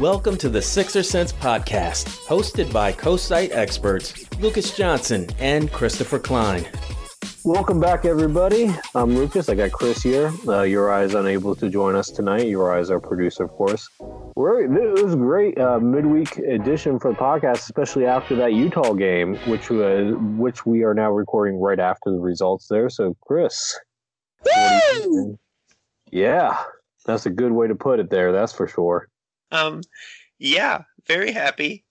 Welcome to the Sixer Sense podcast, hosted by co-site experts Lucas Johnson and Christopher Klein. Welcome back, everybody. I'm Lucas. I got Chris here. Uh, Uri is unable to join us tonight. Uri is our producer, of course. We're, it was a great uh, midweek edition for the podcast, especially after that Utah game, which was which we are now recording right after the results there. So, Chris, yeah, that's a good way to put it. There, that's for sure. Um, yeah, very happy,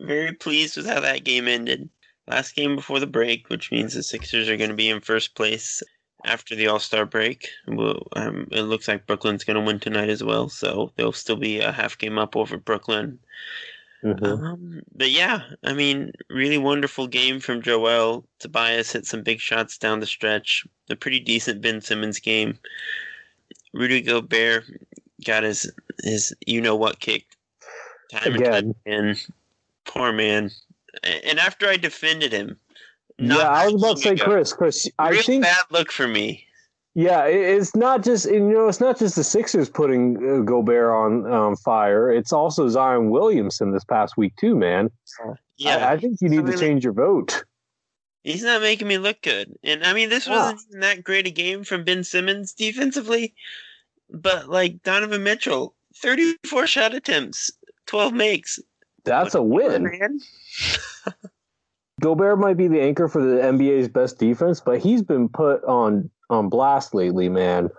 very pleased with how that game ended. Last game before the break, which means the Sixers are going to be in first place after the All Star break. Well, um, it looks like Brooklyn's going to win tonight as well, so they'll still be a half game up over Brooklyn. Mm-hmm. Um, but yeah, I mean, really wonderful game from Joel. Tobias hit some big shots down the stretch. A pretty decent Ben Simmons game. Rudy Gobert got his his you know what kicked time Again. and time Poor man. And after I defended him, yeah, I was about to say, ago, Chris, Chris, I real think bad look for me. Yeah, it's not just you know it's not just the Sixers putting uh, Gobert on um, fire. It's also Zion Williamson this past week too, man. Yeah, I, I think you need to change your vote. He's not making me look good, and I mean this wasn't yeah. that great a game from Ben Simmons defensively, but like Donovan Mitchell, thirty-four shot attempts, twelve makes. That's a win, man. Gobert might be the anchor for the NBA's best defense, but he's been put on on blast lately, man.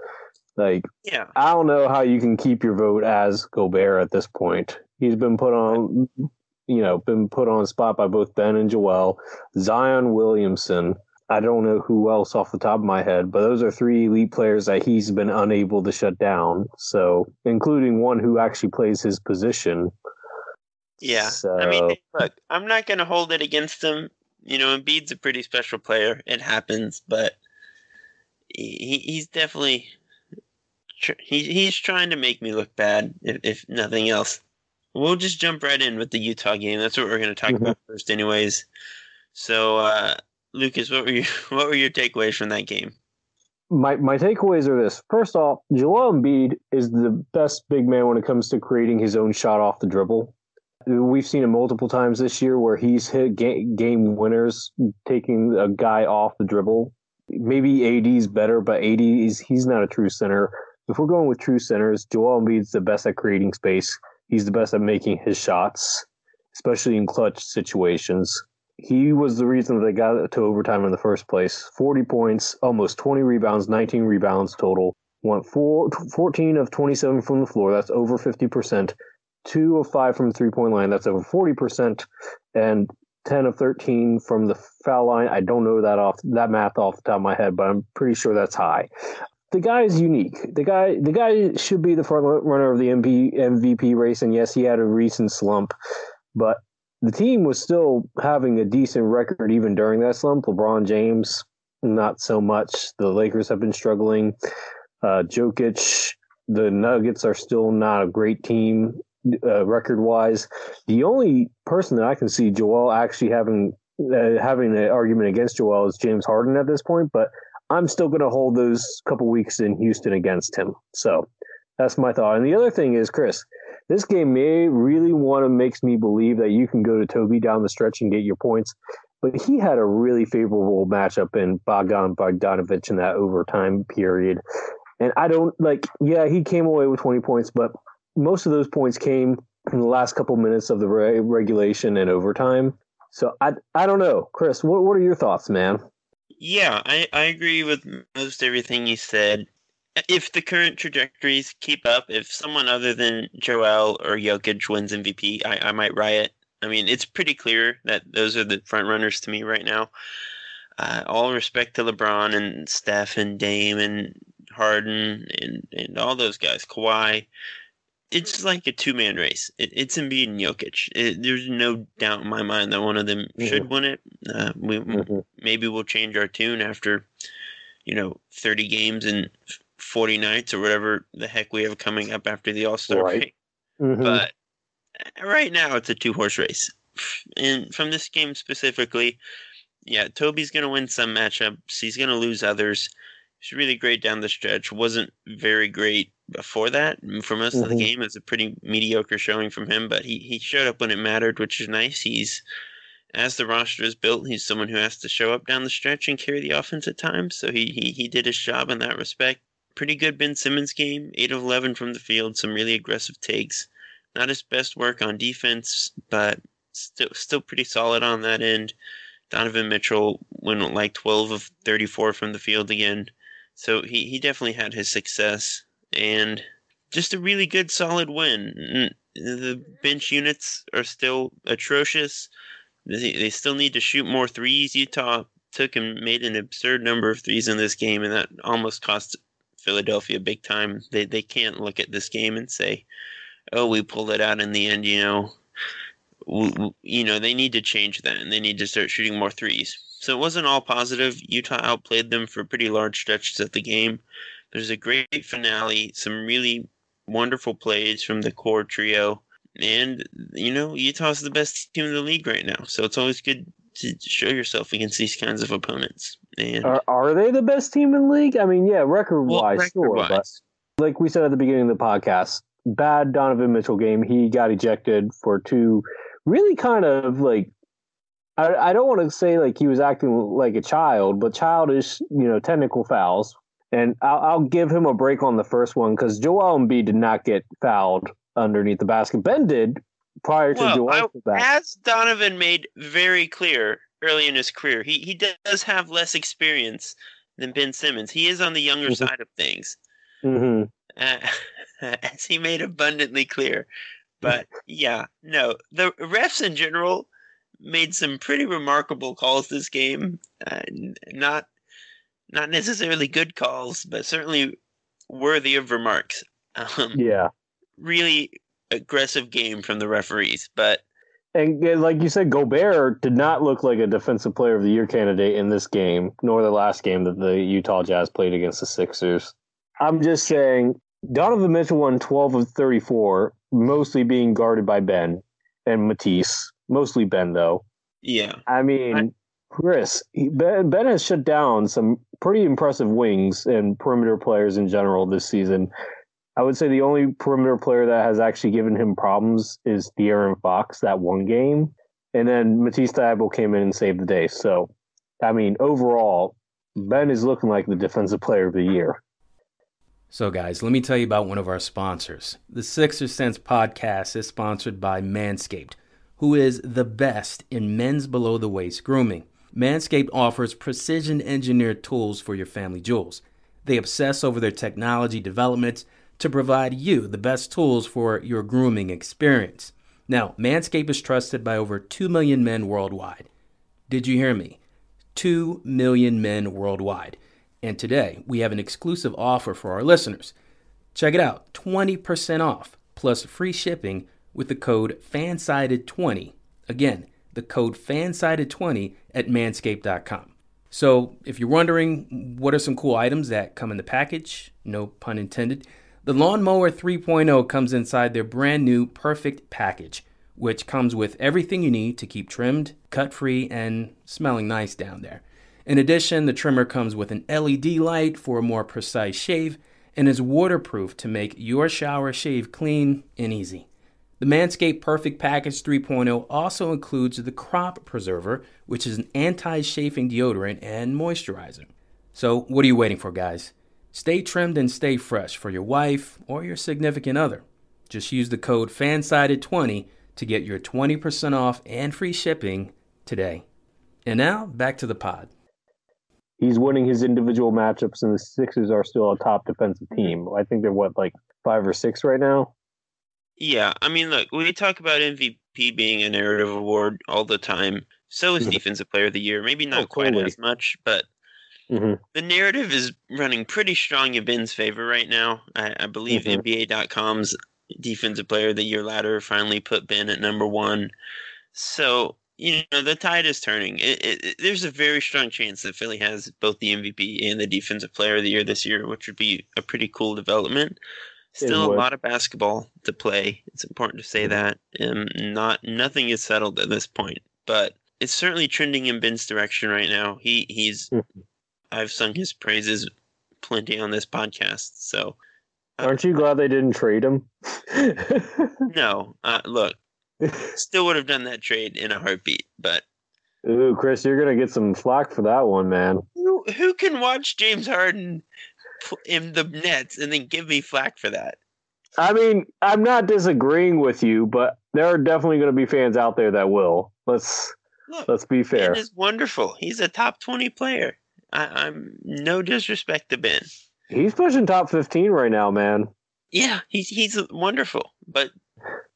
Like, yeah, I don't know how you can keep your vote as Gobert at this point. He's been put on, you know, been put on spot by both Ben and Joel, Zion Williamson. I don't know who else off the top of my head, but those are three elite players that he's been unable to shut down. So, including one who actually plays his position. Yeah. So... I mean, look, I'm not going to hold it against him. You know, Embiid's a pretty special player. It happens, but he, he's definitely he, he's trying to make me look bad, if, if nothing else. We'll just jump right in with the Utah game. That's what we're going to talk mm-hmm. about first, anyways. So, uh, Lucas, what were your what were your takeaways from that game? My my takeaways are this. First off, Joel Embiid is the best big man when it comes to creating his own shot off the dribble. We've seen it multiple times this year where he's hit game winners taking a guy off the dribble. Maybe AD's better, but AD is he's not a true center. If we're going with true centers, Joel Embiid's the best at creating space. He's the best at making his shots, especially in clutch situations. He was the reason that they got it to overtime in the first place. 40 points, almost 20 rebounds, 19 rebounds total. Went four, 14 of 27 from the floor. That's over 50% two of five from the three point line. That's over 40%. And 10 of 13 from the foul line. I don't know that off that math off the top of my head, but I'm pretty sure that's high. The guy is unique. The guy the guy should be the front runner of the MP, MVP race, and yes, he had a recent slump, but the team was still having a decent record even during that slump. LeBron James, not so much. The Lakers have been struggling. Uh, Jokic, the Nuggets are still not a great team uh, record wise. The only person that I can see Joel actually having uh, having an argument against Joel is James Harden at this point, but I'm still going to hold those couple weeks in Houston against him. So that's my thought. And the other thing is, Chris, this game may really want to makes me believe that you can go to Toby down the stretch and get your points. But he had a really favorable matchup in Bogdan Bogdanovich in that overtime period. And I don't like, yeah, he came away with 20 points, but most of those points came in the last couple minutes of the re- regulation and overtime. So I I don't know, Chris. What what are your thoughts, man? Yeah, I, I agree with most everything you said. If the current trajectories keep up, if someone other than Joel or Jokic wins MVP, I, I might riot. I mean, it's pretty clear that those are the front runners to me right now. Uh, all respect to LeBron and Steph and Dame and Harden and, and all those guys, Kawhi. It's like a two man race. It, it's Embiid and Jokic. It, there's no doubt in my mind that one of them mm-hmm. should win it. Uh, we mm-hmm. maybe we'll change our tune after, you know, 30 games and 40 nights or whatever the heck we have coming up after the All Star right. break. Mm-hmm. But right now, it's a two horse race. And from this game specifically, yeah, Toby's going to win some matchups. He's going to lose others. He's really great down the stretch. Wasn't very great before that. For most mm-hmm. of the mm-hmm. game, it's a pretty mediocre showing from him, but he, he showed up when it mattered, which is nice. He's, as the roster is built, he's someone who has to show up down the stretch and carry the offense at times. So he, he, he did his job in that respect pretty good Ben Simmons game, 8 of 11 from the field, some really aggressive takes. Not his best work on defense, but still still pretty solid on that end. Donovan Mitchell went like 12 of 34 from the field again. So he, he definitely had his success and just a really good solid win. The bench units are still atrocious. They still need to shoot more threes. Utah took and made an absurd number of threes in this game, and that almost cost Philadelphia big time. They they can't look at this game and say, "Oh, we pulled it out in the end." You know, we, we, you know they need to change that and they need to start shooting more threes. So it wasn't all positive. Utah outplayed them for pretty large stretches of the game. There's a great finale, some really wonderful plays from the core trio, and you know Utah's the best team in the league right now. So it's always good to show yourself against these kinds of opponents. And are, are they the best team in the league? I mean, yeah, record wise, well, sure, but like we said at the beginning of the podcast, bad Donovan Mitchell game. He got ejected for two really kind of like I, I don't want to say like he was acting like a child, but childish, you know, technical fouls. And I'll, I'll give him a break on the first one because Joel Embiid did not get fouled underneath the basket. Ben did prior to well, Joel. as Donovan made very clear, early in his career. He he does have less experience than Ben Simmons. He is on the younger mm-hmm. side of things, mm-hmm. uh, as he made abundantly clear. But yeah, no, the refs in general made some pretty remarkable calls this game. Uh, not not necessarily good calls, but certainly worthy of remarks. Um, yeah, really aggressive game from the referees, but and uh, like you said, Gobert did not look like a defensive player of the year candidate in this game, nor the last game that the Utah Jazz played against the Sixers. I'm just saying, Donovan Mitchell won 12 of 34, mostly being guarded by Ben and Matisse. Mostly Ben, though. Yeah. I mean, I- Chris, ben, ben has shut down some pretty impressive wings and perimeter players in general this season. I would say the only perimeter player that has actually given him problems is De'Aaron Fox that one game, and then Matisse Thybulle came in and saved the day. So, I mean, overall, Ben is looking like the defensive player of the year. So, guys, let me tell you about one of our sponsors. The Sixer Sense podcast is sponsored by Manscaped, who is the best in men's below the waist grooming. Manscaped offers precision engineered tools for your family jewels. They obsess over their technology developments to provide you the best tools for your grooming experience. Now, Manscaped is trusted by over 2 million men worldwide. Did you hear me? 2 million men worldwide. And today, we have an exclusive offer for our listeners. Check it out 20% off plus free shipping with the code FANSIDED20. Again, the code FANSIDED20 at manscaped.com. So, if you're wondering what are some cool items that come in the package, no pun intended, the Lawnmower 3.0 comes inside their brand new Perfect package, which comes with everything you need to keep trimmed, cut free, and smelling nice down there. In addition, the trimmer comes with an LED light for a more precise shave and is waterproof to make your shower shave clean and easy. The Manscaped Perfect Package 3.0 also includes the Crop Preserver, which is an anti chafing deodorant and moisturizer. So, what are you waiting for, guys? Stay trimmed and stay fresh for your wife or your significant other. Just use the code FANSIDED20 to get your 20% off and free shipping today. And now, back to the pod. He's winning his individual matchups, and the Sixers are still a top defensive team. I think they're what, like five or six right now? Yeah, I mean, look, we talk about MVP MVP being a narrative award all the time. So is Mhm. Defensive Player of the Year. Maybe not Oh, quite totally. as much, but Mhm. the narrative is running pretty strong in Ben's favor right now. I, I believe Mhm. NBA.com's Defensive Player of the Year ladder finally put Ben at number one. So you know the tide is turning. It, it, it- there's a very strong chance that Philly has both the MVP and the Defensive Player of the Year this year, which would be a pretty cool development. Still a lot of basketball to play. It's important to say that. Um, not nothing is settled at this point, but it's certainly trending in Ben's direction right now. He he's Mhm. I've sung his praises plenty on this podcast. So Aren't you glad they didn't trade him? no, uh, look, still would have done that trade in a heartbeat. But Ooh, Chris, you're gonna get some flack for that one, man. who who can watch James Harden in the Nets and then give me flack for that? I mean, I'm not disagreeing with you, but there are definitely going to be fans out there that will. Let's Look, let's be fair. Is wonderful. He's a top twenty player. I, I'm no disrespect to Ben. He's pushing top 15 right now, man. Yeah, he's he's wonderful, but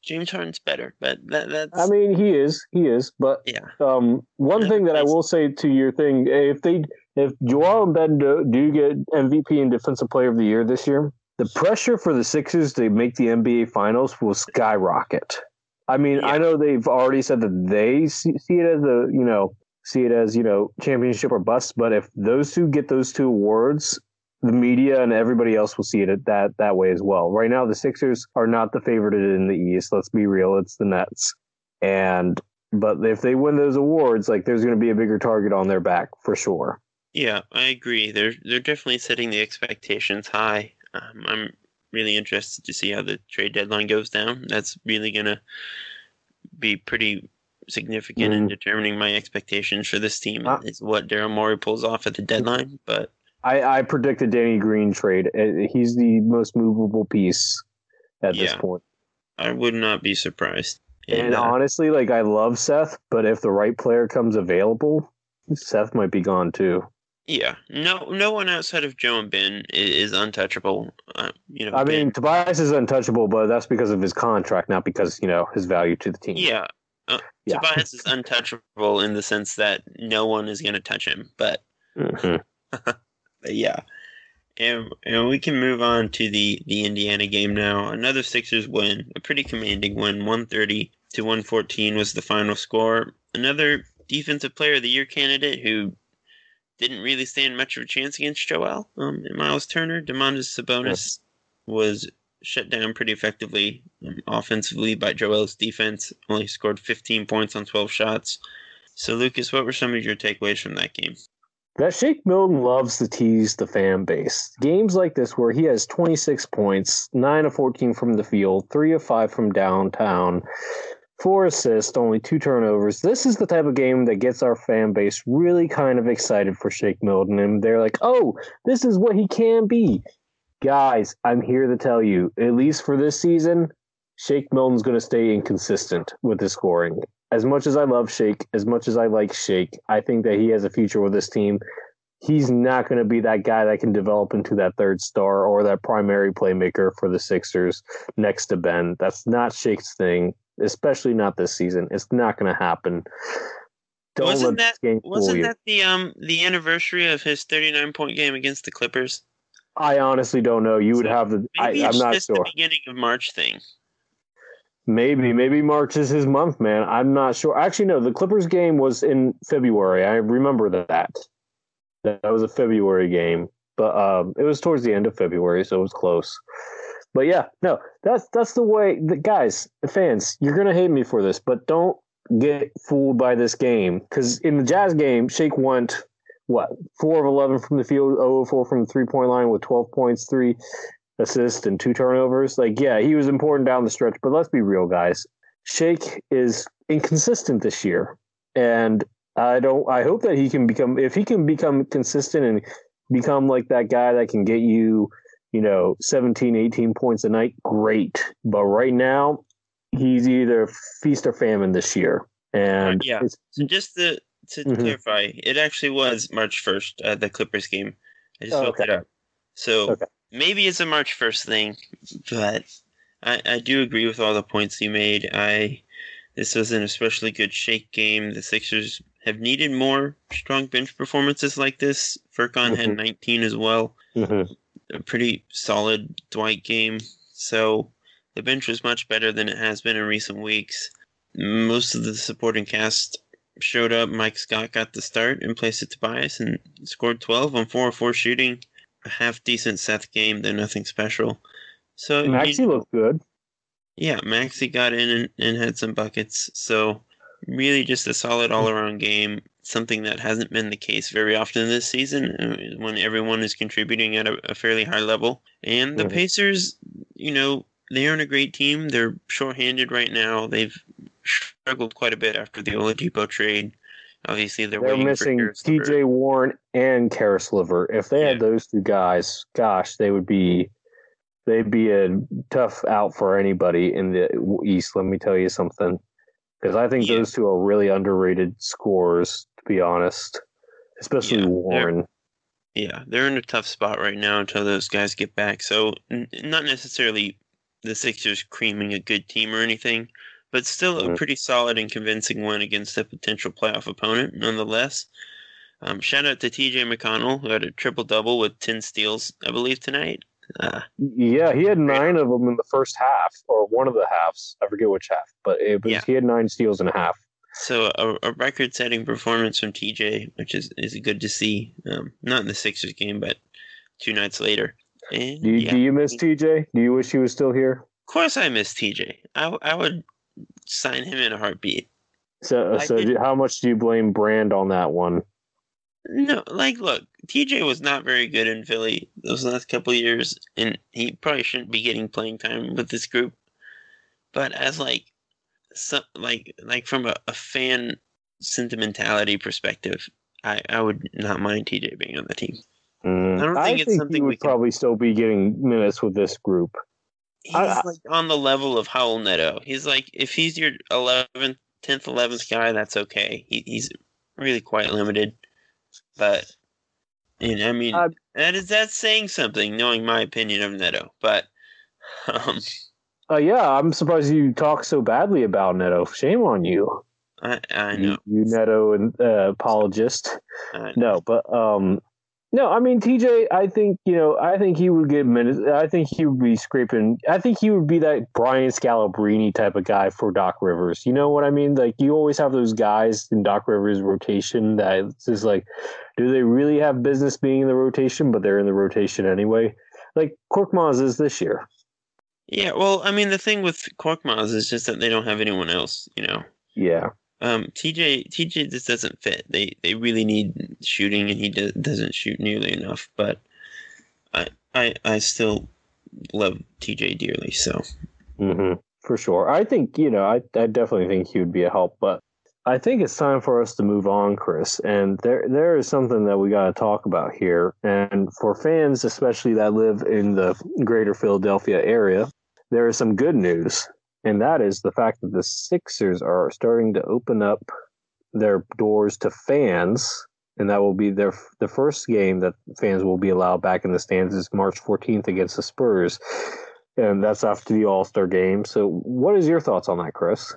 James Harden's better. But that that's I mean, he is, he is. But yeah. um, one thing that I will say to your thing, if they, if Joel and Ben do, do get MVP and Defensive Player of the Year this year, the pressure for the Sixers to make the NBA Finals will skyrocket. I mean, Yeah. I know they've already said that they see, see it as a, you know, see it as you know, championship or bust. But if those two get those two awards, the media and everybody else will see it that that way as well. Right now, the Sixers are not the favorite in the East. Let's be real; it's the Nets. And but if they win those awards, like there's going to be a bigger target on their back for sure. Yeah, I agree. They're they're definitely setting the expectations high. Um, I'm really interested to see how the trade deadline goes down. That's really gonna be pretty significant in Mhm. determining my expectations for this team. Uh, is what Daryl Morey pulls off at the deadline. But I, I predicted Danny Green trade. Uh, He's the most movable piece at this point. I would not be surprised. And uh, honestly, like I love Seth, but if the right player comes available, Seth might be gone too. yeah, no no one outside of Joe and Ben i- is, untouchable. Uh, you know, I Ben- mean, Tobias is untouchable, but that's because of his contract, not because you know his value to the team. yeah. Uh, Yeah. Tobias is untouchable in the sense that no one is going to touch him, but Mhm. But yeah. And, and we can move on to the, the Indiana game now. Another Sixers win, a pretty commanding win. 130 to 114 was the final score. Another defensive player of the year candidate who didn't really stand much of a chance against Joel. Um, and Miles Turner, Domantas Sabonis was shut down pretty effectively um, offensively by Joel's defense. Only scored 15 points on 12 shots. So, Lucas, what were some of your takeaways from that game? That Shake Milton loves to tease the fan base. Games like this where he has 26 points, 9 of 14 from the field, 3 of 5 from downtown, 4 assists, only 2 turnovers. This is the type of game that gets our fan base really kind of excited for Shake Milton. And they're like, oh, this is what he can be. Guys, I'm here to tell you, at least for this season, Shake Milton's going to stay inconsistent with his scoring as much as I love Shake, as much as I like Shake, I think that he has a future with this team. He's not going to be that guy that can develop into that third star or that primary playmaker for the Sixers next to Ben. That's not Shake's thing, especially not this season. It's not going to happen. Don't Wasn't that- this game Wasn't you. that the um the anniversary of his 39 point game against the Clippers? I honestly don't know. You would have the. I, it's not just sure. the beginning of March thing. Maybe, maybe March is his month, man. I'm not sure. Actually, no. The Clippers game was in February. I remember that. That was a February game, but um, it was towards the end of February, so it was close. But yeah, no, that's that's the way. The guys, fans, you're gonna hate me for this, but don't get fooled by this game because in the Jazz game, Shake went what four of eleven from the field, 0 of four from the three point line with twelve points, three assists, and two turnovers. Like, yeah, he was important down the stretch, but let's be real, guys. Shake is inconsistent this year, and I don't. I hope that he can become if he can become consistent and become like that guy that can get you, you know, 17, 18 points a night. Great, but right now he's either feast or famine this year, and Uh, yeah. So just to to Mhm. clarify, it actually was March 1st, uh, the Clippers game. I just Oh, looked okay. it up. So Okay. maybe it's a March 1st thing, but I, I do agree with all the points you made. I this was an especially good shake game. The Sixers have needed more strong bench performances like this. Furkan mm-hmm. had 19 as well. Mm-hmm. A pretty solid Dwight game. So the bench was much better than it has been in recent weeks. Most of the supporting cast showed up. Mike Scott got the start in place of Tobias and scored 12 on 4 4 shooting. A half decent Seth game, though nothing special. So you, looked good. Yeah, Maxey got in and, and had some buckets. So really just a solid all around game. Something that hasn't been the case very often this season uh, when everyone is contributing at a, a fairly high level. And the mm-hmm. Pacers, you know, they aren't a great team. They're shorthanded right now. They've struggled quite a bit after the Oladipo trade. Obviously, they're, they're missing T.J. Warren and Caris LeVert. If they yeah. had those two guys, gosh, they would be they'd be a tough out for anybody in the East. Let me tell you something, because I think yeah. those two are really underrated scores. To be honest, especially yeah, Warren. They're, yeah, they're in a tough spot right now until those guys get back. So, n- not necessarily the Sixers creaming a good team or anything, but still a pretty solid and convincing win against a potential playoff opponent, nonetheless. Um, shout out to TJ McConnell, who had a triple double with 10 steals, I believe, tonight. Uh, yeah, he had nine of them in the first half, or one of the halves. I forget which half, but it was, yeah. he had nine steals in a half. So a, a record-setting performance from TJ, which is, is good to see. Um, not in the Sixers game, but two nights later. And, do, you, yeah, do you miss TJ? Do you wish he was still here? Of course, I miss TJ. I, I would sign him in a heartbeat. So, so how much do you blame Brand on that one? No, like, look, TJ was not very good in Philly those last couple years, and he probably shouldn't be getting playing time with this group. But as like, some like, like from a, a fan sentimentality perspective, I I would not mind TJ being on the team. Mm, I don't think I it's think something he would we can... probably still be getting minutes with this group he's I, like on the level of Raul Neto. He's like if he's your 11th, 10th, 11th guy, that's okay. He, he's really quite limited, but you know, I mean, uh, that is that saying something, knowing my opinion of Neto. But um, uh, yeah, I'm surprised you talk so badly about Neto. Shame on you. I, I know you, you Neto and uh, apologist. No, but um, no, I mean TJ. I think you know. I think he would get minutes. I think he would be scraping. I think he would be that Brian Scalabrine type of guy for Doc Rivers. You know what I mean? Like you always have those guys in Doc Rivers' rotation that is just like, do they really have business being in the rotation? But they're in the rotation anyway. Like Korkmaz is this year. Yeah, well, I mean, the thing with Korkmaz is just that they don't have anyone else. You know. Yeah. Um, TJ TJ just doesn't fit. They they really need shooting, and he do, doesn't shoot nearly enough. But I I I still love TJ dearly. So mm-hmm. for sure, I think you know I I definitely think he would be a help, but. I think it's time for us to move on, Chris. And there there is something that we got to talk about here. And for fans, especially that live in the greater Philadelphia area, there is some good news and that is the fact that the Sixers are starting to open up their doors to fans, and that will be their the first game that fans will be allowed back in the stands is March 14th against the Spurs, and that's after the All Star game. So, what is your thoughts on that, Chris?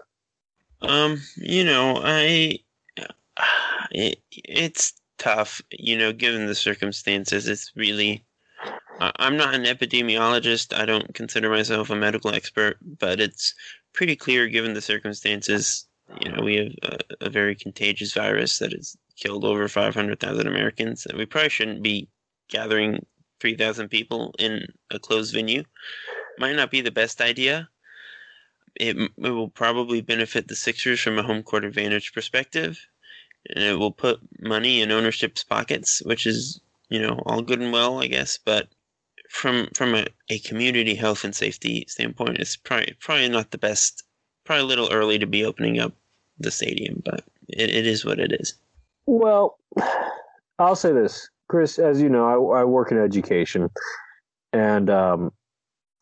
Um, you know, I it, it's tough, you know, given the circumstances. It's really I'm not an epidemiologist. I don't consider myself a medical expert, but it's pretty clear given the circumstances. You know, we have a, a very contagious virus that has killed over 500,000 Americans. We probably shouldn't be gathering 3,000 people in a closed venue. Might not be the best idea. It, it will probably benefit the Sixers from a home court advantage perspective. And it will put money in ownership's pockets, which is, you know, all good and well, I guess. But from from a, a community health and safety standpoint, it's probably probably not the best. Probably a little early to be opening up the stadium, but it, it is what it is. Well, I'll say this, Chris. As you know, I, I work in education, and um,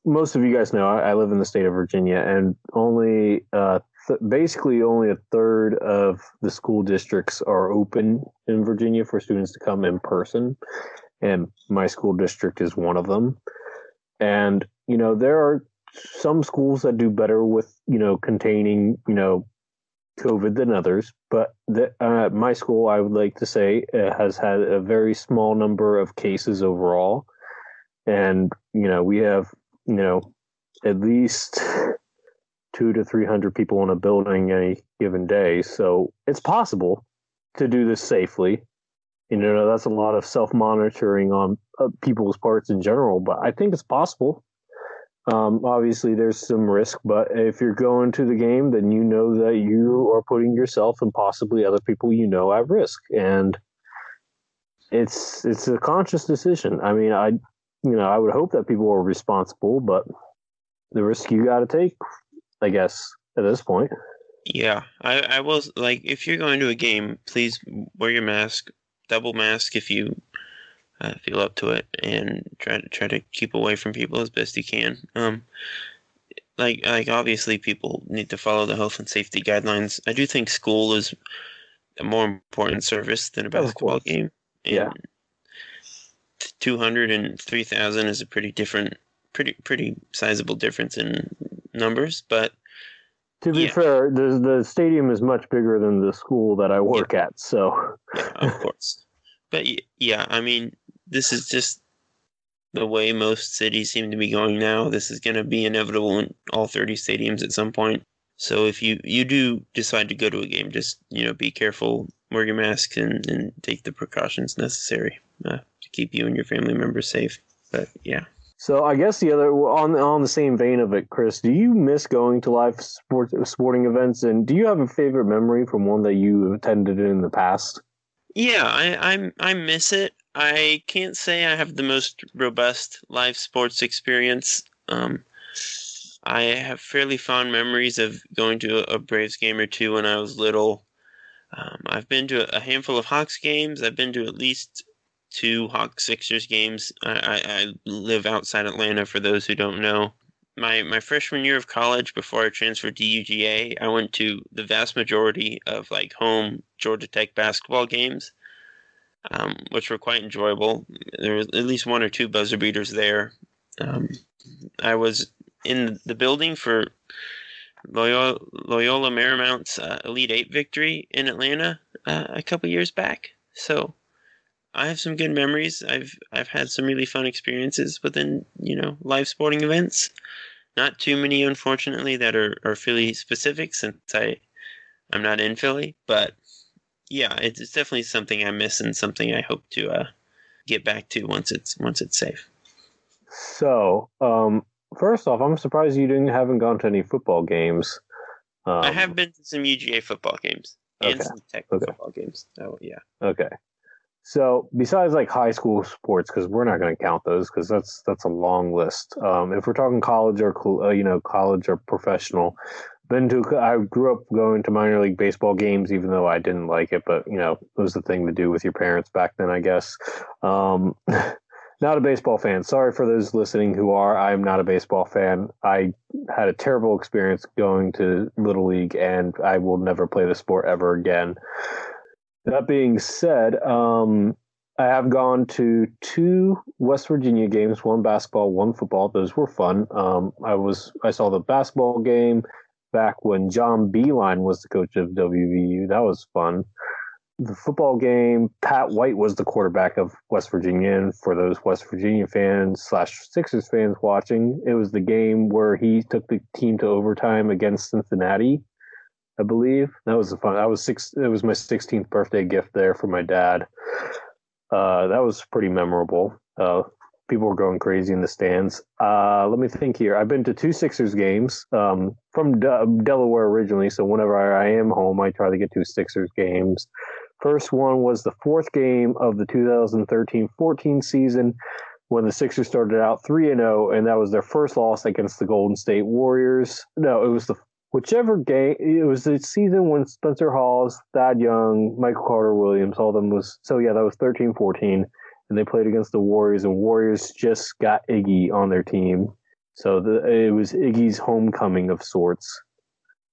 most of you guys know I, I, live in the state of Virginia, and only uh, th- basically only a third of the school districts are open in Virginia for students to come in person and my school district is one of them. And you know, there are some schools that do better with you know containing you know COVID than others, but the, uh, my school, I would like to say, uh, has had a very small number of cases overall, and you know we have you know at least two to three hundred people in a building any given day, so it's possible to do this safely. You know that's a lot of self monitoring on uh, people's parts in general, but I think it's possible. Um, obviously, there's some risk, but if you're going to the game, then you know that you are putting yourself and possibly other people you know at risk, and it's it's a conscious decision. I mean, I you know I would hope that people are responsible, but the risk you got to take, I guess, at this point. Yeah, I I will like if you're going to a game, please wear your mask, double mask if you uh, feel up to it and try to try to keep away from people as best you can. Um, like like obviously people need to follow the health and safety guidelines. I do think school is a more important service than a basketball game. And yeah. 200 and 3000 is a pretty different pretty pretty sizable difference in numbers, but to be yeah. fair, the the stadium is much bigger than the school that I work yeah. at, so yeah, of course. But yeah, I mean, this is just the way most cities seem to be going now. This is going to be inevitable in all 30 stadiums at some point. So if you, you do decide to go to a game, just you know be careful, wear your mask, and, and take the precautions necessary uh, to keep you and your family members safe. But yeah. So I guess the other on on the same vein of it, Chris, do you miss going to live sports sporting events, and do you have a favorite memory from one that you attended in the past? Yeah, I I, I miss it. I can't say I have the most robust live sports experience. Um, I have fairly fond memories of going to a Braves game or two when I was little. Um, I've been to a handful of Hawks games. I've been to at least two Hawks Sixers games. I, I, I live outside Atlanta. For those who don't know, my my freshman year of college, before I transferred to UGA, I went to the vast majority of like home Georgia Tech basketball games um, which were quite enjoyable. There was at least one or two buzzer beaters there. Um, I was in the building for Loyola, Loyola Marymount's uh, Elite Eight victory in Atlanta uh, a couple years back. So I have some good memories. I've I've had some really fun experiences within you know live sporting events. Not too many, unfortunately, that are, are Philly specific since I I'm not in Philly, but yeah, it's definitely something I miss and something I hope to uh, get back to once it's once it's safe. So, um, first off, I'm surprised you didn't haven't gone to any football games. Um, I have been to some UGA football games and okay. some Tech okay. football games. Oh yeah. Okay. So besides like high school sports, because we're not going to count those because that's that's a long list. Um, if we're talking college or uh, you know college or professional, been to I grew up going to minor league baseball games, even though I didn't like it, but you know it was the thing to do with your parents back then, I guess. Um, not a baseball fan. Sorry for those listening who are. I'm not a baseball fan. I had a terrible experience going to little league, and I will never play the sport ever again. That being said, um, I have gone to two West Virginia games, one basketball, one football. Those were fun. Um, I was I saw the basketball game back when John Beilein was the coach of WVU. That was fun. The football game, Pat White was the quarterback of West Virginia. And for those West Virginia fans slash Sixers fans watching, it was the game where he took the team to overtime against Cincinnati. I believe that was a fun. That was six. It was my 16th birthday gift there for my dad. Uh, that was pretty memorable. Uh, people were going crazy in the stands. Uh, let me think here. I've been to two Sixers games um, from De- Delaware originally, so whenever I, am home, I try to get to Sixers games. First one was the fourth game of the 2013-14 season when the Sixers started out 3 and 0 and that was their first loss against the Golden State Warriors. No, it was the whichever game it was the season when Spencer Hawes, Thad Young, Michael Carter Williams, all of them was so yeah, that was 13-14 and they played against the Warriors, and Warriors just got Iggy on their team. So the, it was Iggy's homecoming of sorts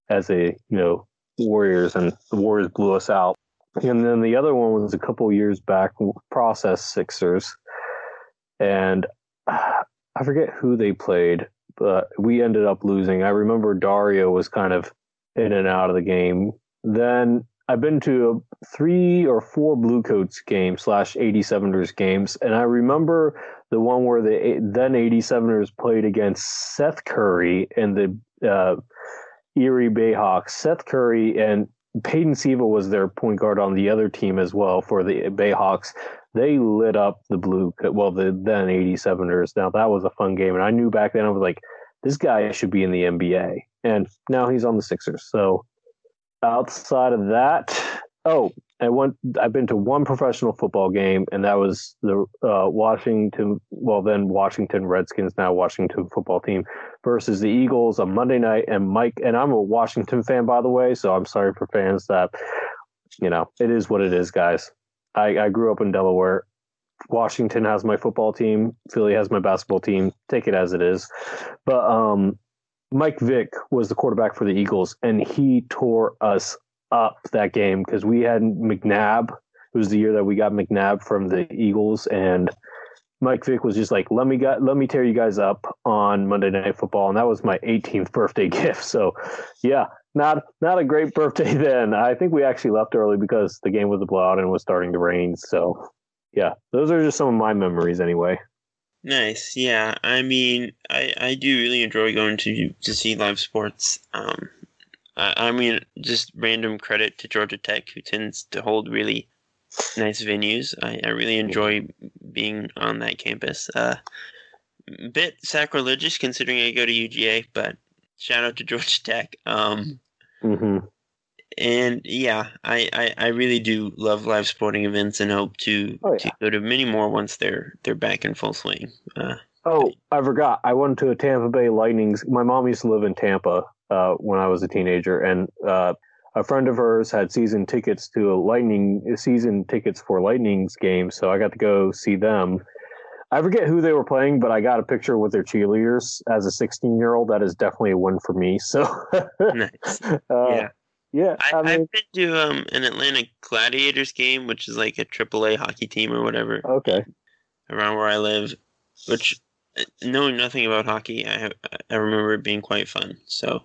as a you know Warriors, and the Warriors blew us out. And then the other one was a couple years back, Process Sixers, and I forget who they played, but we ended up losing. I remember Dario was kind of in and out of the game Then I've been to three or four Bluecoats games slash 87ers games, and I remember the one where the then 87ers played against Seth Curry and the uh, Erie Bayhawks. Seth Curry and Peyton Siva was their point guard on the other team as well for the Bayhawks. They lit up the blue, well, the then 87ers. Now that was a fun game, and I knew back then I was like, this guy should be in the NBA, and now he's on the Sixers. So outside of that, oh, I went. I've been to one professional football game, and that was the uh, Washington. Well, then Washington Redskins, now Washington football team versus the Eagles on Monday night. And Mike and I'm a Washington fan, by the way, so I'm sorry for fans that you know it is what it is, guys. I, I grew up in Delaware. Washington has my football team. Philly has my basketball team. Take it as it is. But um, Mike Vick was the quarterback for the Eagles, and he tore us up that game because we had McNabb. It was the year that we got McNabb from the Eagles, and Mike Vick was just like, "Let me got, let me tear you guys up on Monday Night Football," and that was my 18th birthday gift. So, yeah, not not a great birthday then. I think we actually left early because the game was a blowout and it was starting to rain. So, yeah, those are just some of my memories anyway. Nice. Yeah. I mean, I, I do really enjoy going to to see live sports. Um, I, I mean, just random credit to Georgia Tech, who tends to hold really nice venues. I, I really enjoy being on that campus. Uh, bit sacrilegious considering I go to UGA, but shout out to Georgia Tech. Um, mm-hmm and yeah, I, I, I, really do love live sporting events and hope to oh, yeah. to go to many more once they're they're back in full swing. Uh, oh, I forgot. I went to a Tampa Bay Lightning's. My mom used to live in Tampa uh, when I was a teenager, and uh, a friend of hers had season tickets to a Lightning season tickets for Lightning's game, so I got to go see them. I forget who they were playing, but I got a picture with their cheerleaders as a 16 year old. That is definitely a win for me. So, nice. Uh, yeah. Yeah, I, I have been to um, an Atlanta Gladiators game, which is like a AAA hockey team or whatever. Okay. Around where I live, which uh, knowing nothing about hockey, I I remember it being quite fun. So.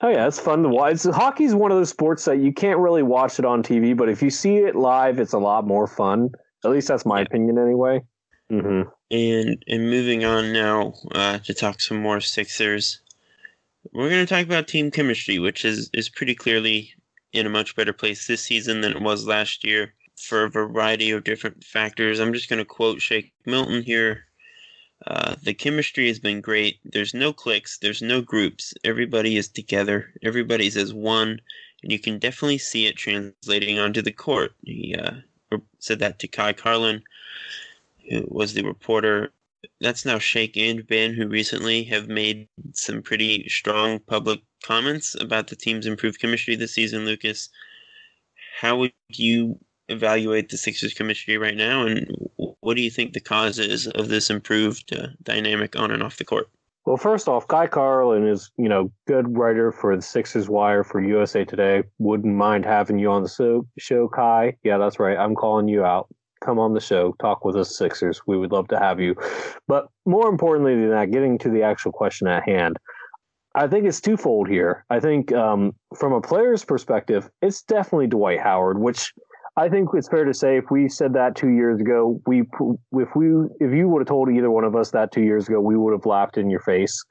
Oh yeah, it's fun to watch. Hockey is one of those sports that you can't really watch it on TV, but if you see it live, it's a lot more fun. At least that's my yeah. opinion, anyway. Mm-hmm. And and moving on now uh, to talk some more Sixers we're going to talk about team chemistry, which is, is pretty clearly in a much better place this season than it was last year for a variety of different factors. I'm just going to quote Shake Milton here. Uh, the chemistry has been great. There's no cliques, there's no groups. Everybody is together, everybody's as one, and you can definitely see it translating onto the court. He uh, said that to Ky Carlin, who was the reporter that's now Shake and Ben, who recently have made some pretty strong public comments about the team's improved chemistry this season. Lucas, how would you evaluate the Sixers' chemistry right now, and what do you think the cause is of this improved uh, dynamic on and off the court? Well, first off, Ky Carlin is, you know, good writer for the Sixers Wire for USA Today. Wouldn't mind having you on the show, Ky. Yeah, that's right. I'm calling you out come on the show, talk with us Sixers. We would love to have you. But more importantly than that, getting to the actual question at hand, I think it's twofold here. I think um, from a player's perspective, it's definitely Dwight Howard, which I think it's fair to say if we said that two years ago, we if we if you would have told either one of us that two years ago, we would have laughed in your face.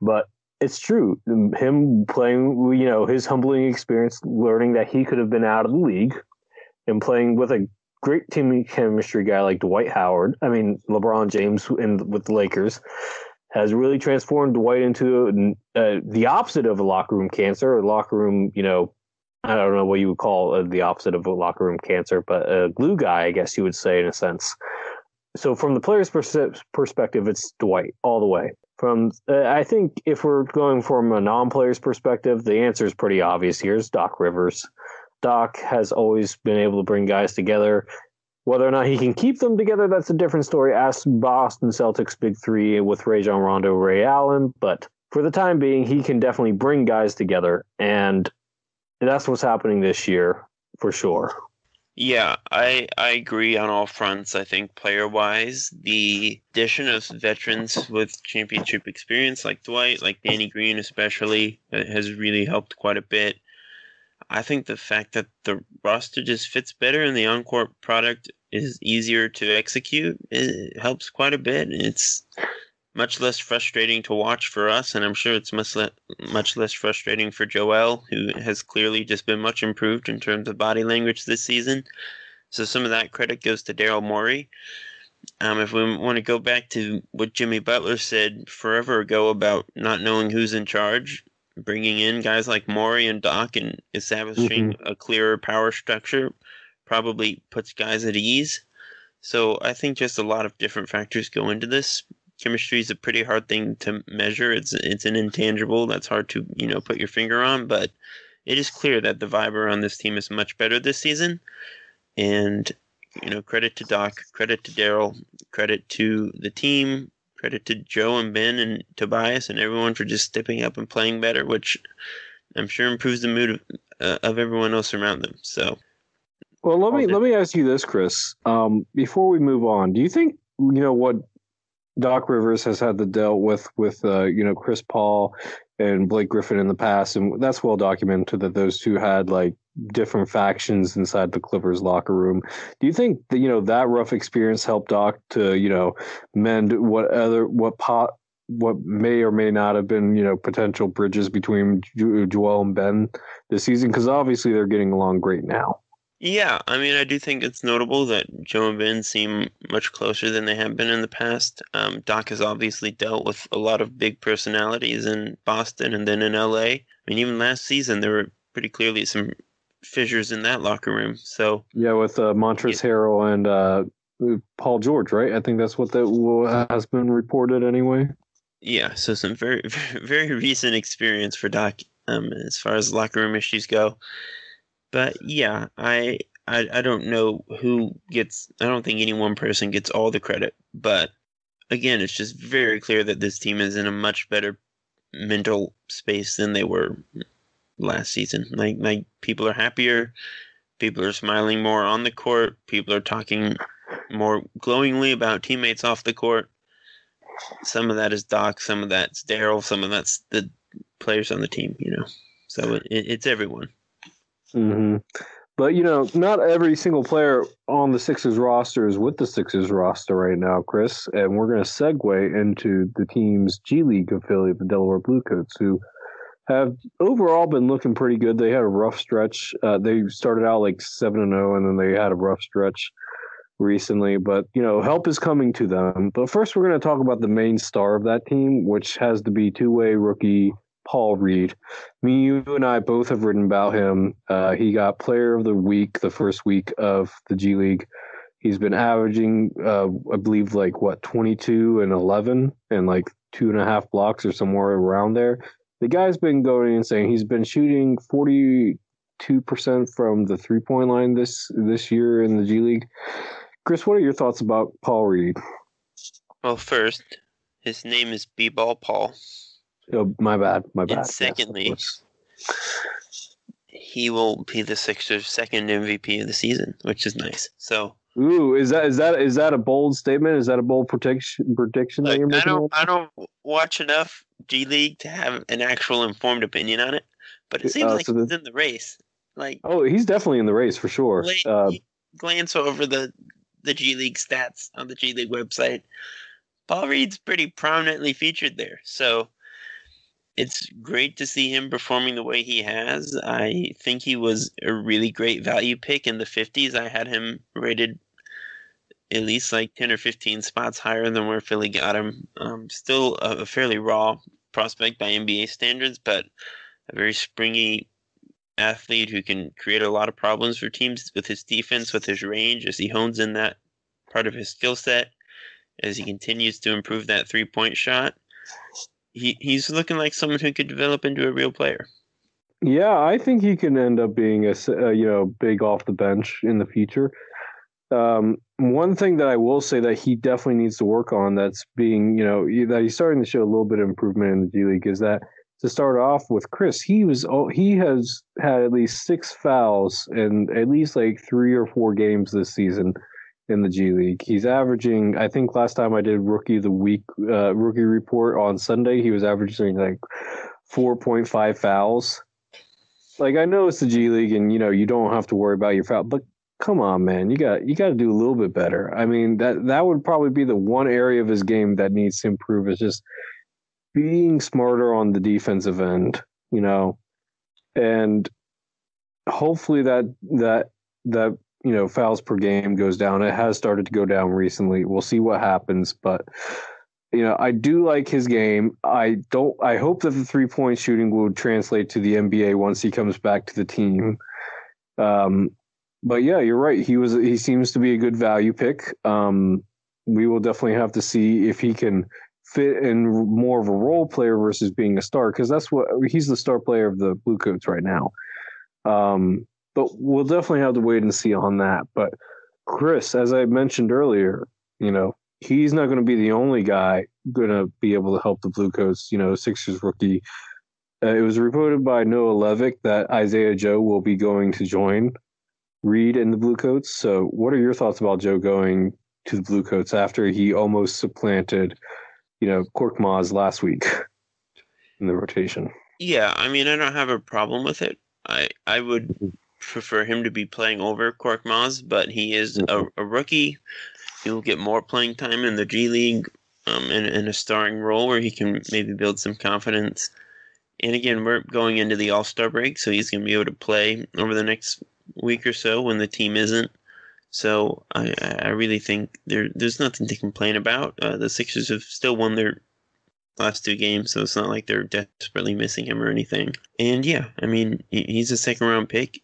But it's true. Him playing, you know, his humbling experience, learning that he could have been out of the league and playing with a great team chemistry guy like Dwight Howard. I mean, LeBron James in with the Lakers has really transformed Dwight into uh, the opposite of a locker room cancer, or locker room, you know, I don't know what you would call uh, the opposite of a locker room cancer, but a glue guy, I guess you would say in a sense. So from the player's pers- perspective, it's Dwight all the way. From uh, I think if we're going from a non-player's perspective, the answer is pretty obvious. Here's Doc Rivers. Doc has always been able to bring guys together. Whether or not he can keep them together, that's a different story. Ask Boston Celtics Big Three with Rajon Rondo, Ray Allen. But for the time being, he can definitely bring guys together, and that's what's happening this year for sure. Yeah, I I agree on all fronts. I think player wise, the addition of veterans with championship experience like Dwight, like Danny Green especially, uh, has really helped quite a bit. I think the fact that the roster just fits better and the on-court product is easier to execute it helps quite a bit. It's much less frustrating to watch for us, and I'm sure it's much le- much less frustrating for Joel, who has clearly just been much improved in terms of body language this season. So some of that credit goes to Daryl Morey. Um, if we want to go back to what Jimmy Butler said forever ago about not knowing who's in charge, bringing in guys like Morey and Doc and establishing mm-hmm. a clearer power structure probably puts guys at ease. So I think just a lot of different factors go into this. Chemistry is a pretty hard thing to measure. It's it's an intangible that's hard to you know put your finger on, but it is clear that the vibe around this team is much better this season. And you know, credit to Doc, credit to Daryl, credit to the team, credit to Joe and Ben and Tobias and everyone for just stepping up and playing better, which I'm sure improves the mood of, uh, of everyone else around them. So, well, let me let me ask you this, Chris. Um, before we move on, do you think you know what Doc Rivers has had to deal with with uh, you know Chris Paul and Blake Griffin in the past, and that's well documented that those two had like different factions inside the Clippers locker room. Do you think that you know that rough experience helped Doc to you know mend what other what pot what may or may not have been you know potential bridges between Joel and Ben this season? Because obviously they're getting along great now. Yeah, I mean, I do think it's notable that Joe and Ben seem much closer than they have been in the past. Um, Doc has obviously dealt with a lot of big personalities in Boston and then in LA. I mean, even last season, there were pretty clearly some fissures in that locker room. So yeah, with uh, Montrezl yeah. Harrell and uh, Paul George, right? I think that's what that has been reported anyway. Yeah, so some very very recent experience for Doc um, as far as locker room issues go. But yeah, I, I I don't know who gets. I don't think any one person gets all the credit. But again, it's just very clear that this team is in a much better mental space than they were last season. Like like people are happier, people are smiling more on the court, people are talking more glowingly about teammates off the court. Some of that is Doc, some of that's Daryl, some of that's the players on the team. You know, so it, it's everyone. Mm-hmm. But you know, not every single player on the Sixers roster is with the Sixers roster right now, Chris. And we're going to segue into the team's G League affiliate, the Delaware Bluecoats, who have overall been looking pretty good. They had a rough stretch. Uh, they started out like seven and zero, oh, and then they had a rough stretch recently. But you know, help is coming to them. But first, we're going to talk about the main star of that team, which has to be two way rookie Paul Reed. Me, you, and I both have written about him. Uh, he got Player of the Week the first week of the G League. He's been averaging, uh, I believe, like what, 22 and 11 and like two and a half blocks or somewhere around there the guy's been going and saying he's been shooting 42% from the three point line this this year in the G League. Chris, what are your thoughts about Paul Reed? Well, first, his name is B Ball Paul. Oh, my bad. My bad. And secondly, yes, he will be the Sixers' second MVP of the season, which is nice. So Ooh, is that is that is that a bold statement? Is that a bold prediction prediction Look, I don't I don't watch enough G League to have an actual informed opinion on it, but it seems uh, like so he's in the race. Like oh, he's definitely in the race for sure. uh, glance over the the G League stats on the G League website. Paul Reed's pretty prominently featured there, so it's great to see him performing the way he has. I think he was a really great value pick in the 50s. I had him rated at least like 10 or 15 spots higher than where Philly got him. Um, still a, a fairly raw prospect by NBA standards, but a very springy athlete who can create a lot of problems for teams with his defense, with his range, as he hones in that part of his skill set, as he continues to improve that three point shot he he's looking like someone who could develop into a real player. Yeah, I think he can end up being a, a you know big off the bench in the future. Um, one thing that I will say that he definitely needs to work on that's being you know that he's starting to show a little bit of improvement in the G League is that to start off with Chris, he was oh, he has had at least six fouls in at least like three or four games this season in the G League. He's averaging, I think last time I did rookie the week uh, rookie report on Sunday, he was averaging like 4.5 fouls. like I know it's the G League, and you know you don't have to worry about your foul, but come on, man, you got you got to do a little bit better. I mean that that would probably be the one area of his game that needs to improve is just being smarter on the defensive end, you know, and hopefully that that that you know fouls per game goes down. It has started to go down recently. We'll see what happens, but you know I do like his game. I don't. I hope that the three point shooting will translate to the NBA once he comes back to the team. Um, but yeah, you're right. He was. He seems to be a good value pick. Um, we will definitely have to see if he can fit in more of a role player versus being a star because that's what he's the star player of the Bluecoats right now. Um, but we'll definitely have to wait and see on that. But Chris, as I mentioned earlier, you know he's not going to be the only guy going to be able to help the Bluecoats. You know, Sixers rookie. Uh, it was reported by Noah Levick that Isaiah Joe will be going to join Reed in the Bluecoats. So, what are your thoughts about Joe going to the Bluecoats after he almost supplanted, you know, Korkmaz last week in the rotation? Yeah, I mean, I don't have a problem with it. I I would mm-hmm. Prefer him to be playing over Korkmaz, but he is a, mm-hmm. a rookie. He will get more playing time in the G League um, in, in a starring role where he can maybe build some confidence. And again, we're going into the All Star break, so he's going to be able to play over the next week or so when the team isn't. So I, I really think there there's nothing to complain about. Uh, the Sixers have still won their last two games, so it's not like they're desperately missing him or anything. And yeah, I mean he's a second round pick.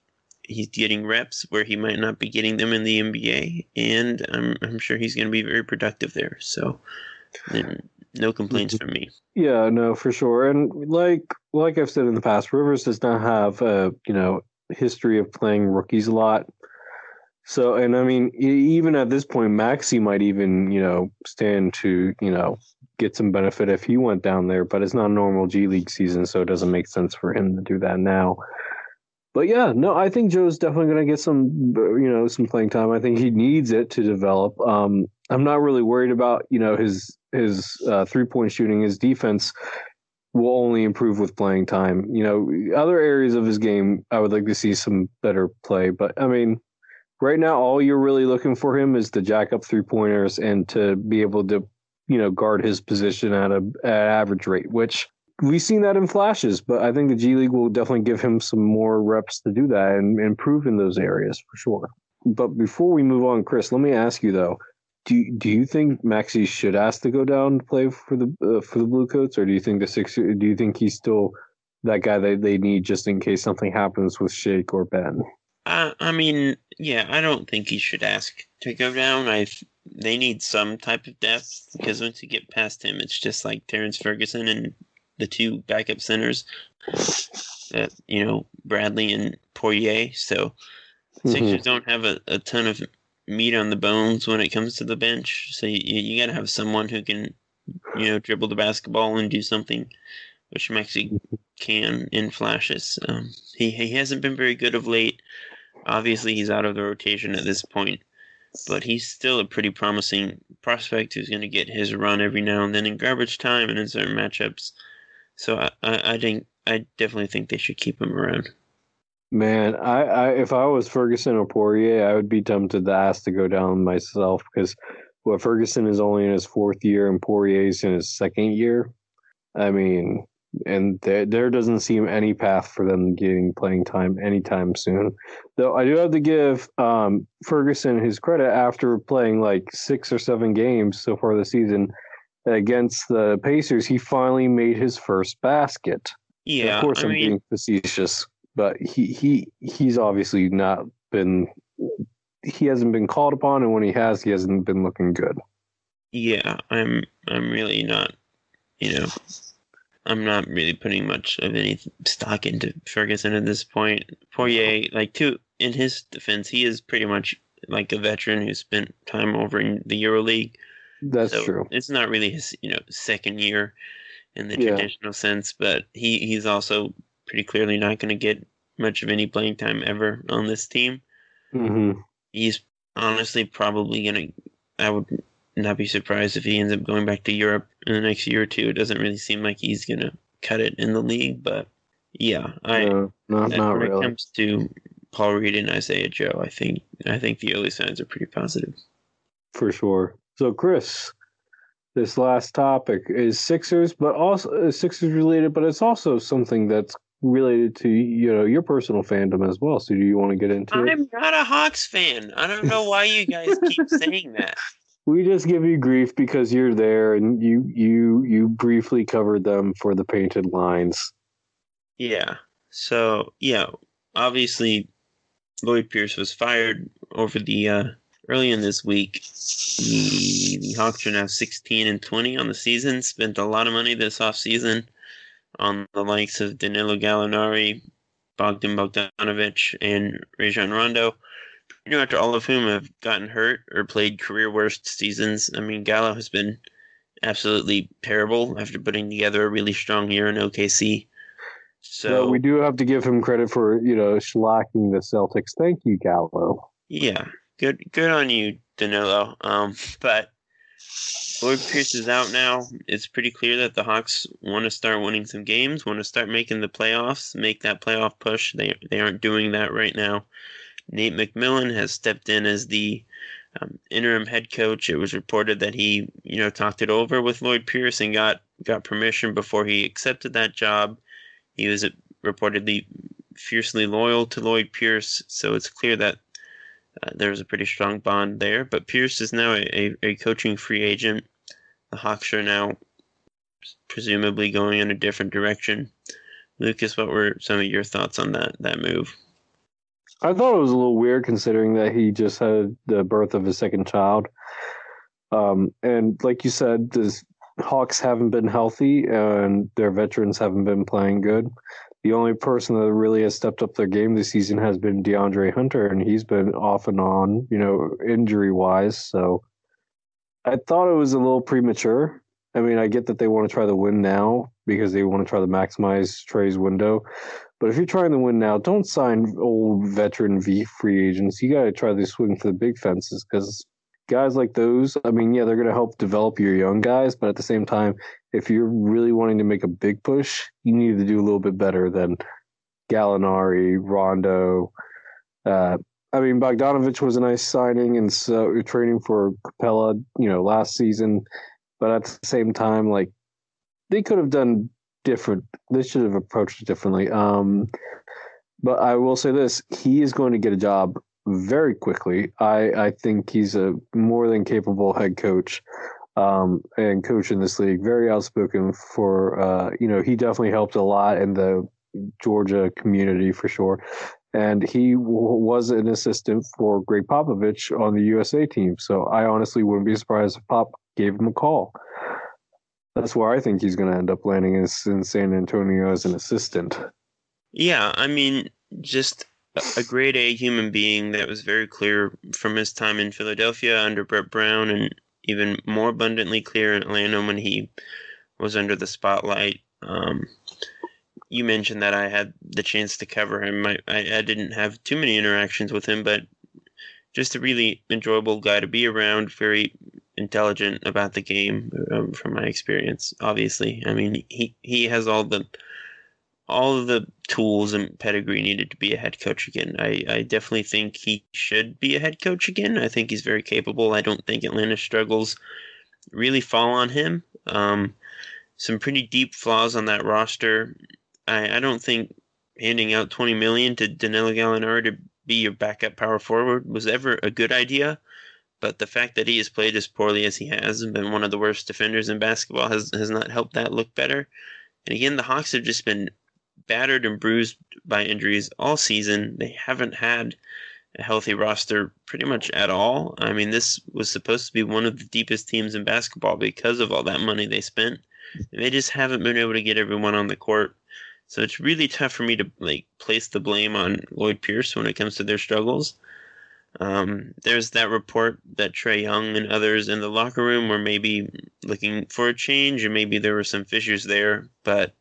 He's getting reps where he might not be getting them in the NBA, and I'm I'm sure he's going to be very productive there. So no complaints from me. Yeah, no, for sure. And like like I've said in the past, Rivers does not have a you know history of playing rookies a lot. So, and I mean, even at this point, Maxey might even, you know, stand to, you know, get some benefit if he went down there, but it's not a normal G League season, so it doesn't make sense for him to do that now. But yeah, no, I think Joe's definitely going to get some, you know, some playing time. I think he needs it to develop. Um, I'm not really worried about, you know, his his uh, three point shooting, his defense will only improve with playing time. You know, other areas of his game, I would like to see some better play. But I mean, right now, all you're really looking for him is to jack up three pointers and to be able to, you know, guard his position at a at average rate, which we've seen that in flashes. But I think the G League will definitely give him some more reps to do that and improve in those areas for sure. But before we move on, Chris, let me ask you though do do you think Maxey should ask to go down to play for the uh, for the Bluecoats, or do you think the six? Do you think he's still that guy that they need just in case something happens with Shake or Ben? Uh, I mean, yeah, I don't think he should ask to go down. I they need some type of depth because once you get past him, it's just like Terrence Ferguson and the two backup centers, that you know Bradley and Poirier. So mm-hmm. Sixers don't have a, a ton of meat on the bones when it comes to the bench. So you, you got to have someone who can, you know, dribble the basketball and do something, which Maxey can in flashes. Um, he he hasn't been very good of late. Obviously, he's out of the rotation at this point, but he's still a pretty promising prospect who's going to get his run every now and then in garbage time and in certain matchups. So I, I, I think I definitely think they should keep him around. Man, I, I if I was Ferguson or Poirier, I would be tempted to ask to go down myself because what Ferguson is only in his fourth year and Poirier's in his second year. I mean, and there there doesn't seem any path for them getting playing time anytime soon. Though I do have to give um, Ferguson his credit after playing like six or seven games so far this season against the Pacers, he finally made his first basket. Yeah, of course I am mean, being facetious but he he he's obviously not been he hasn't been called upon, and when he has, he hasn't been looking good. Yeah, I'm I'm really not, you know, I'm not really putting much of any stock into Ferguson at this point. Poirier, like to in his defense, he is pretty much like a veteran who spent time over in the EuroLeague. That's so true. It's not really his, you know, second year in the yeah. traditional sense, but he he's also pretty clearly not going to get much of any playing time ever on this team. Mm-hmm. He's honestly probably going to. I would not be surprised if he ends up going back to Europe in the next year or two. It doesn't really seem like he's going to cut it in the league, but Yeah, I no, not, not when really. it comes to Paul Reed and Isaiah Joe, I think I think the early signs are pretty positive. for sure. So, Chris, this last topic is Sixers, but also uh, Sixers related, but it's also something that's related to you know your personal fandom as well. So, do you want to get into it? I'm not a Hawks fan. I don't know why you guys keep saying that. We just give you grief because you're there and you you you briefly covered them for the painted lines. Yeah. So yeah, obviously Lloyd Pierce was fired over the uh, early in this week. The, the Hawks are now 16 and 20 on the season. Spent a lot of money this offseason on the likes of Danilo Gallinari, Bogdan Bogdanovic, and Rajon Rondo. Pretty much all of whom have gotten hurt or played career worst seasons. I mean, Gallo has been absolutely terrible after putting together a really strong year in OKC. So But we do have to give him credit for you know shellacking the Celtics. Thank you, Gallo. Yeah, good good on you, Danilo. Um, but Lloyd Pierce is out now. It's pretty clear that the Hawks want to start winning some games, want to start making the playoffs, make that playoff push. They they aren't doing that right now. Nate McMillan has stepped in as the um, interim head coach. It was reported that he, you know, talked it over with Lloyd Pierce and got got permission before he accepted that job. He was reportedly fiercely loyal to Lloyd Pierce, so it's clear that uh, there's a pretty strong bond there. But Pierce is now a, a, a coaching free agent. The Hawks are now presumably going in a different direction. Lucas, what were some of your thoughts on that that move? I thought it was a little weird considering that he just had the birth of his second child. Um, and like you said, the Hawks haven't been healthy and their veterans haven't been playing good. The only person that really has stepped up their game this season has been De'Andre Hunter, and he's been off and on, you know, injury wise. So I thought it was a little premature. I mean, I get that they want to try to win now because they want to try to maximize Trae's window. But if you're trying to win now, don't sign old veteran V free agents. You got to try to swing for the big fences because guys like those, I mean, yeah, they're going to help develop your young guys, but at the same time, if you're really wanting to make a big push, you need to do a little bit better than Gallinari, Rondo. Uh, I mean, Bogdanovich was a nice signing and so training for Capela, you know, last season. But at the same time, like they could have done different. They should have approached it differently. Um, but I will say this: he is going to get a job very quickly. I I think he's a more than capable head coach. Um, and coach in this league, very outspoken for, uh, you know, he definitely helped a lot in the Georgia community for sure. And he w- was an assistant for Gregg Popovich on the USA team. So I honestly wouldn't be surprised if Pop gave him a call. That's where I think he's going to end up landing is in San Antonio as an assistant. Yeah, I mean, just a grade A human being that was very clear from his time in Philadelphia under Brett Brown and even more abundantly clear in Atlanta when he was under the spotlight. Um, you mentioned that I had the chance to cover him. I, I, I, didn't have too many interactions with him, but just a really enjoyable guy to be around, very intelligent about the game um, from my experience, obviously. I mean, he, he has all the all of the tools and pedigree needed to be a head coach again. I, I definitely think he should be a head coach again. I think he's very capable. I don't think Atlanta's struggles really fall on him. Um, some pretty deep flaws on that roster. I, I don't think handing out 20 million to Danilo Gallinari to be your backup power forward was ever a good idea. But the fact that he has played as poorly as he has and been one of the worst defenders in basketball has, has not helped that look better. And again, the Hawks have just been battered and bruised by injuries all season. They haven't had a healthy roster pretty much at all. I mean, this was supposed to be one of the deepest teams in basketball because of all that money they spent. And they just haven't been able to get everyone on the court. So it's really tough for me to like place the blame on Lloyd Pierce when it comes to their struggles. Um, there's that report that Trae Young and others in the locker room were maybe looking for a change, or maybe there were some fissures there. But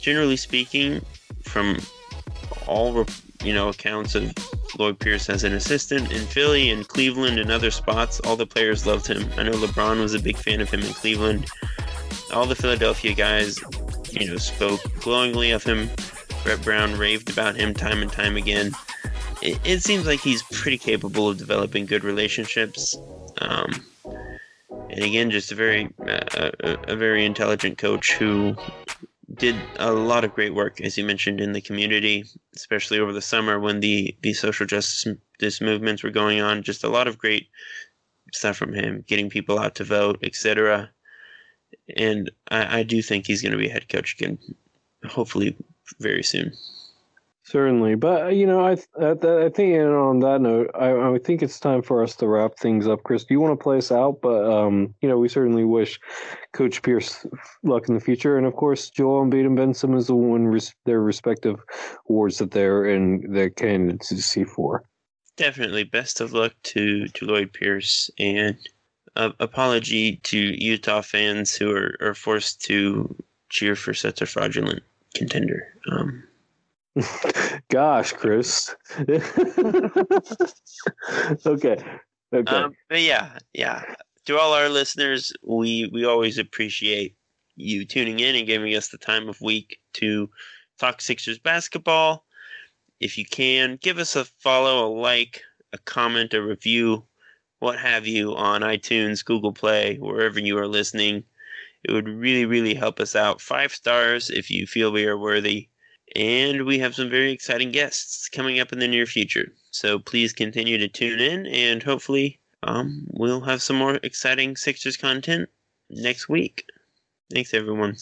generally speaking, from all you know accounts of Lloyd Pierce as an assistant in Philly and Cleveland and other spots, all the players loved him. I know LeBron was a big fan of him in Cleveland. All the Philadelphia guys, you know, spoke glowingly of him. Brett Brown raved about him time and time again. It, it seems like he's pretty capable of developing good relationships. Um, and again, just a very uh, a, a very intelligent coach who did a lot of great work, as you mentioned, in the community, especially over the summer when the, the social justice movements were going on. Just a lot of great stuff from him, getting people out to vote, etc. And I, I do think he's going to be head coach again, hopefully very soon. Certainly, but you know, I I, I think know, on that note, I, I think it's time for us to wrap things up. Chris, do you want to play us out? But um, you know, we certainly wish Coach Pierce luck in the future, and of course, Joel Embiid and Ben Simmons will win res- their respective awards that they're in their candidacy for. Definitely, best of luck to to Lloyd Pierce, and uh, apology to Utah fans who are, are forced to cheer for such a fraudulent contender. Um, Gosh, Chris. okay. Okay. Um, but yeah, yeah. To all our listeners, we we always appreciate you tuning in and giving us the time of week to talk Sixers basketball. If you can, give us a follow, a like, a comment, a review, what have you on iTunes, Google Play, wherever you are listening. It would really, really help us out. Five stars if you feel we are worthy and we have some very exciting guests coming up in the near future. So please continue to tune in, and hopefully, um, we'll have some more exciting Sixers content next week. Thanks, everyone.